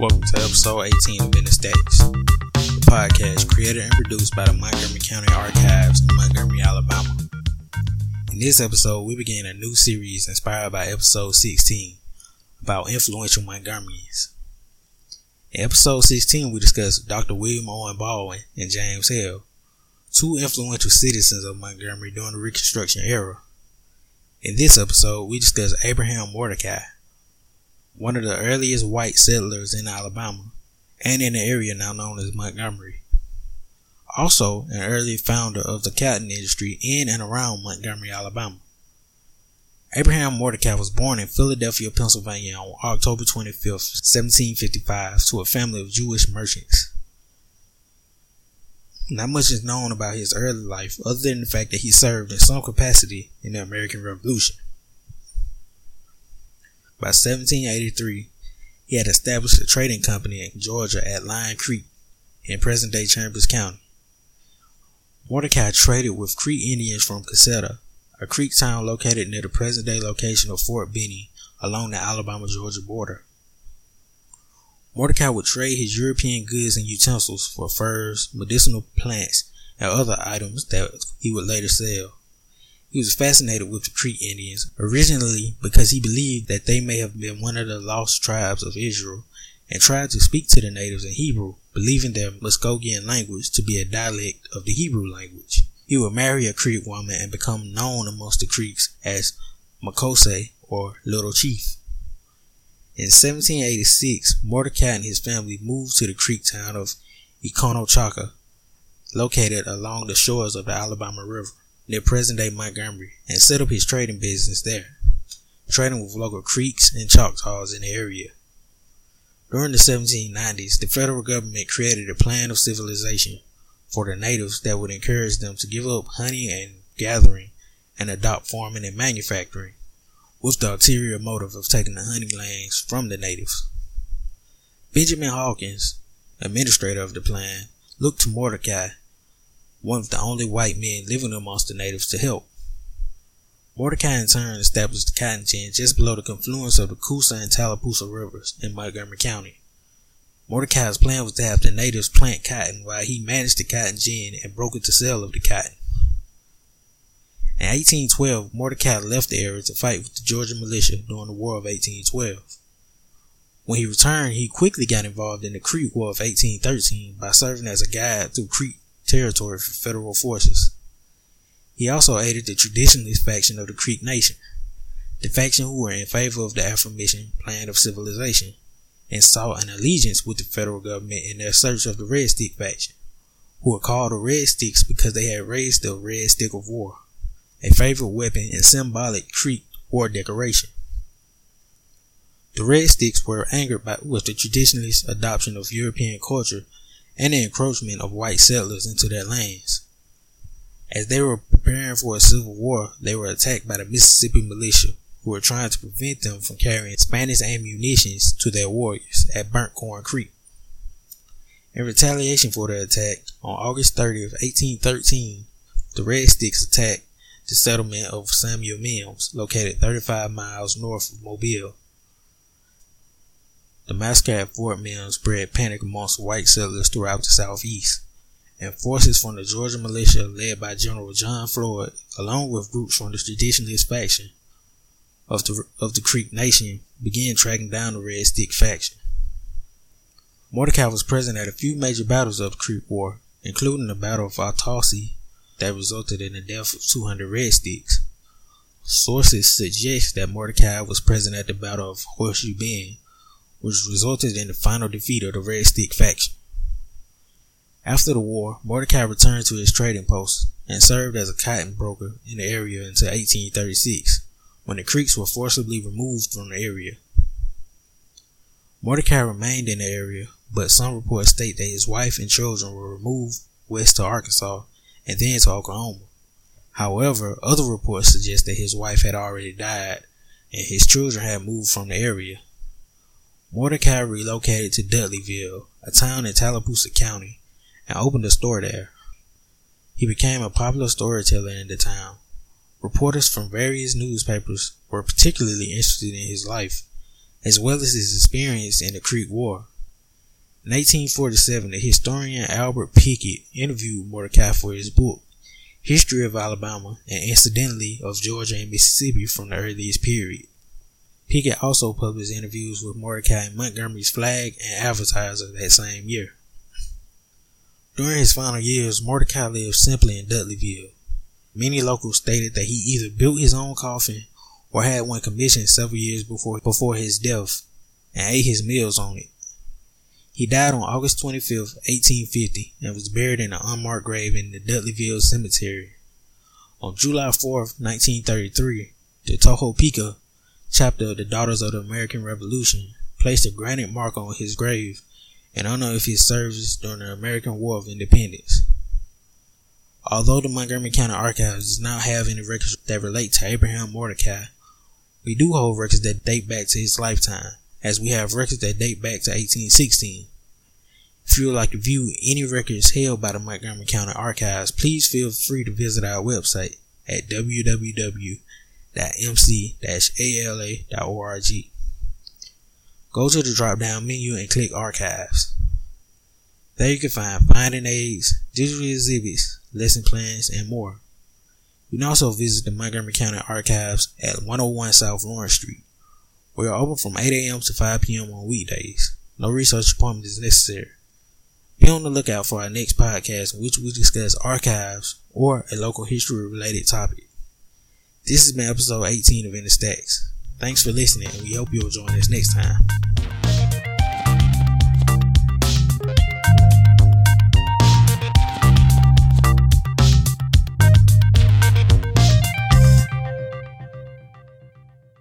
Welcome to episode 18 of In the Stacks, the podcast created and produced by the Montgomery County Archives in Montgomery, Alabama. In this episode, we begin a new series inspired by episode 16 about influential Montgomerians. In episode 16, we discussed Dr. William Owen Baldwin and James Hill, two influential citizens of Montgomery during the Reconstruction era. In this episode, we discuss Abraham Mordecai, one of the earliest white settlers in Alabama and in the area now known as Montgomery. Also, an early founder of the cotton industry in and around Montgomery, Alabama. Abraham Mordecai was born in Philadelphia, Pennsylvania on October 25, 1755, to a family of Jewish merchants. Not much is known about his early life other than the fact that he served in some capacity in the American Revolution. By 1783, he had established a trading company in Georgia at Lion Creek in present day Chambers County. Mordecai traded with Creek Indians from Cusseta, a Creek town located near the present day location of Fort Benning along the Alabama Georgia border. Mordecai would trade his European goods and utensils for furs, medicinal plants, and other items that he would later sell. He was fascinated with the Creek Indians, originally because he believed that they may have been one of the lost tribes of Israel, and tried to speak to the natives in Hebrew, believing their Muskogean language to be a dialect of the Hebrew language. He would marry a Creek woman and become known amongst the Creeks as Makose or Little Chief. In 1786, Mordecai and his family moved to the Creek town of Econochaca, located along the shores of the Alabama River near present day Montgomery, and set up his trading business there, trading with local Creeks and Choctaws in the area. During the 1790s, the federal government created a plan of civilization for the natives that would encourage them to give up hunting and gathering and adopt farming and manufacturing with the ulterior motive of taking the hunting lands from the natives. Benjamin Hawkins, administrator of the plan, looked to Mordecai, one of the only white men living amongst the natives, to help. Mordecai in turn established the cotton gin just below the confluence of the Coosa and Tallapoosa rivers in Montgomery County. Mordecai's plan was to have the natives plant cotton while he managed the cotton gin and brokered the sale of the cotton. In 1812, Mordecai left the area to fight with the Georgia militia during the War of 1812. When he returned, he quickly got involved in the Creek War of 1813 by serving as a guide through Creek territory for federal forces. He also aided the traditionalist faction of the Creek Nation, the faction who were in favor of the aforementioned plan of civilization, and sought an allegiance with the federal government in their search of the Red Stick faction, who were called the Red Sticks because they had raised the Red Stick of War a favorite weapon and symbolic Creek war decoration. The Red Sticks were angered by, with the traditionalist adoption of European culture and the encroachment of white settlers into their lands. As they were preparing for a civil war, they were attacked by the Mississippi militia, who were trying to prevent them from carrying Spanish ammunition to their warriors at Burnt Corn Creek. In retaliation for the attack, on August 30th, 1813, the Red Sticks attacked the settlement of Samuel Mims, located 35 miles north of Mobile. The massacre at Fort Mims spread panic amongst white settlers throughout the southeast, and forces from the Georgia militia led by General John Floyd, along with groups from the traditionalist faction of the, of the Creek Nation, began tracking down the Red Stick faction. Mordecai was present at a few major battles of the Creek War, including the Battle of Autossee that resulted in the death of 200 Red Sticks. Sources suggest that Mordecai was present at the Battle of Horseshoe Bend, which resulted in the final defeat of the Red Stick faction. After the war, Mordecai returned to his trading post and served as a cotton broker in the area until 1836, when the Creeks were forcibly removed from the area. Mordecai remained in the area, but some reports state that his wife and children were removed west to Arkansas and then to Oklahoma. However, other reports suggest that his wife had already died and his children had moved from the area. Mordecai relocated to Dudleyville, a town in Tallapoosa County, and opened a store there. He became a popular storyteller in the town. Reporters from various newspapers were particularly interested in his life, as well as his experience in the Creek War. In 1847, the historian Albert Pickett interviewed Mordecai for his book, History of Alabama, and incidentally of Georgia and Mississippi from the earliest period. Pickett also published interviews with Mordecai Montgomery's Flag and Advertiser that same year. During his final years, Mordecai lived simply in Dudleyville. Many locals stated that he either built his own coffin or had one commissioned several years before, before his death and ate his meals on it. He died on August 25, 1850, and was buried in an unmarked grave in the Dudleyville Cemetery. On July 4, 1933, the Tohopeka chapter of the Daughters of the American Revolution placed a granite mark on his grave and honor of his service during the American War of Independence. Although the Montgomery County Archives does not have any records that relate to Abraham Mordecai, we do hold records that date back to his lifetime, as we have records that date back to 1816. If you would like to view any records held by the Montgomery County Archives, please feel free to visit our website at www.mc-ala.org. Go to the drop down menu and click Archives. There you can find finding aids, digital exhibits, lesson plans, and more. You can also visit the Montgomery County Archives at 101 South Lawrence Street. We are open from 8 a.m. to 5 p.m. on weekdays. No research appointment is necessary. Be on the lookout for our next podcast in which we discuss archives or a local history related topic. This has been episode 18 of In the Stacks. Thanks for listening and we hope you'll join us next time.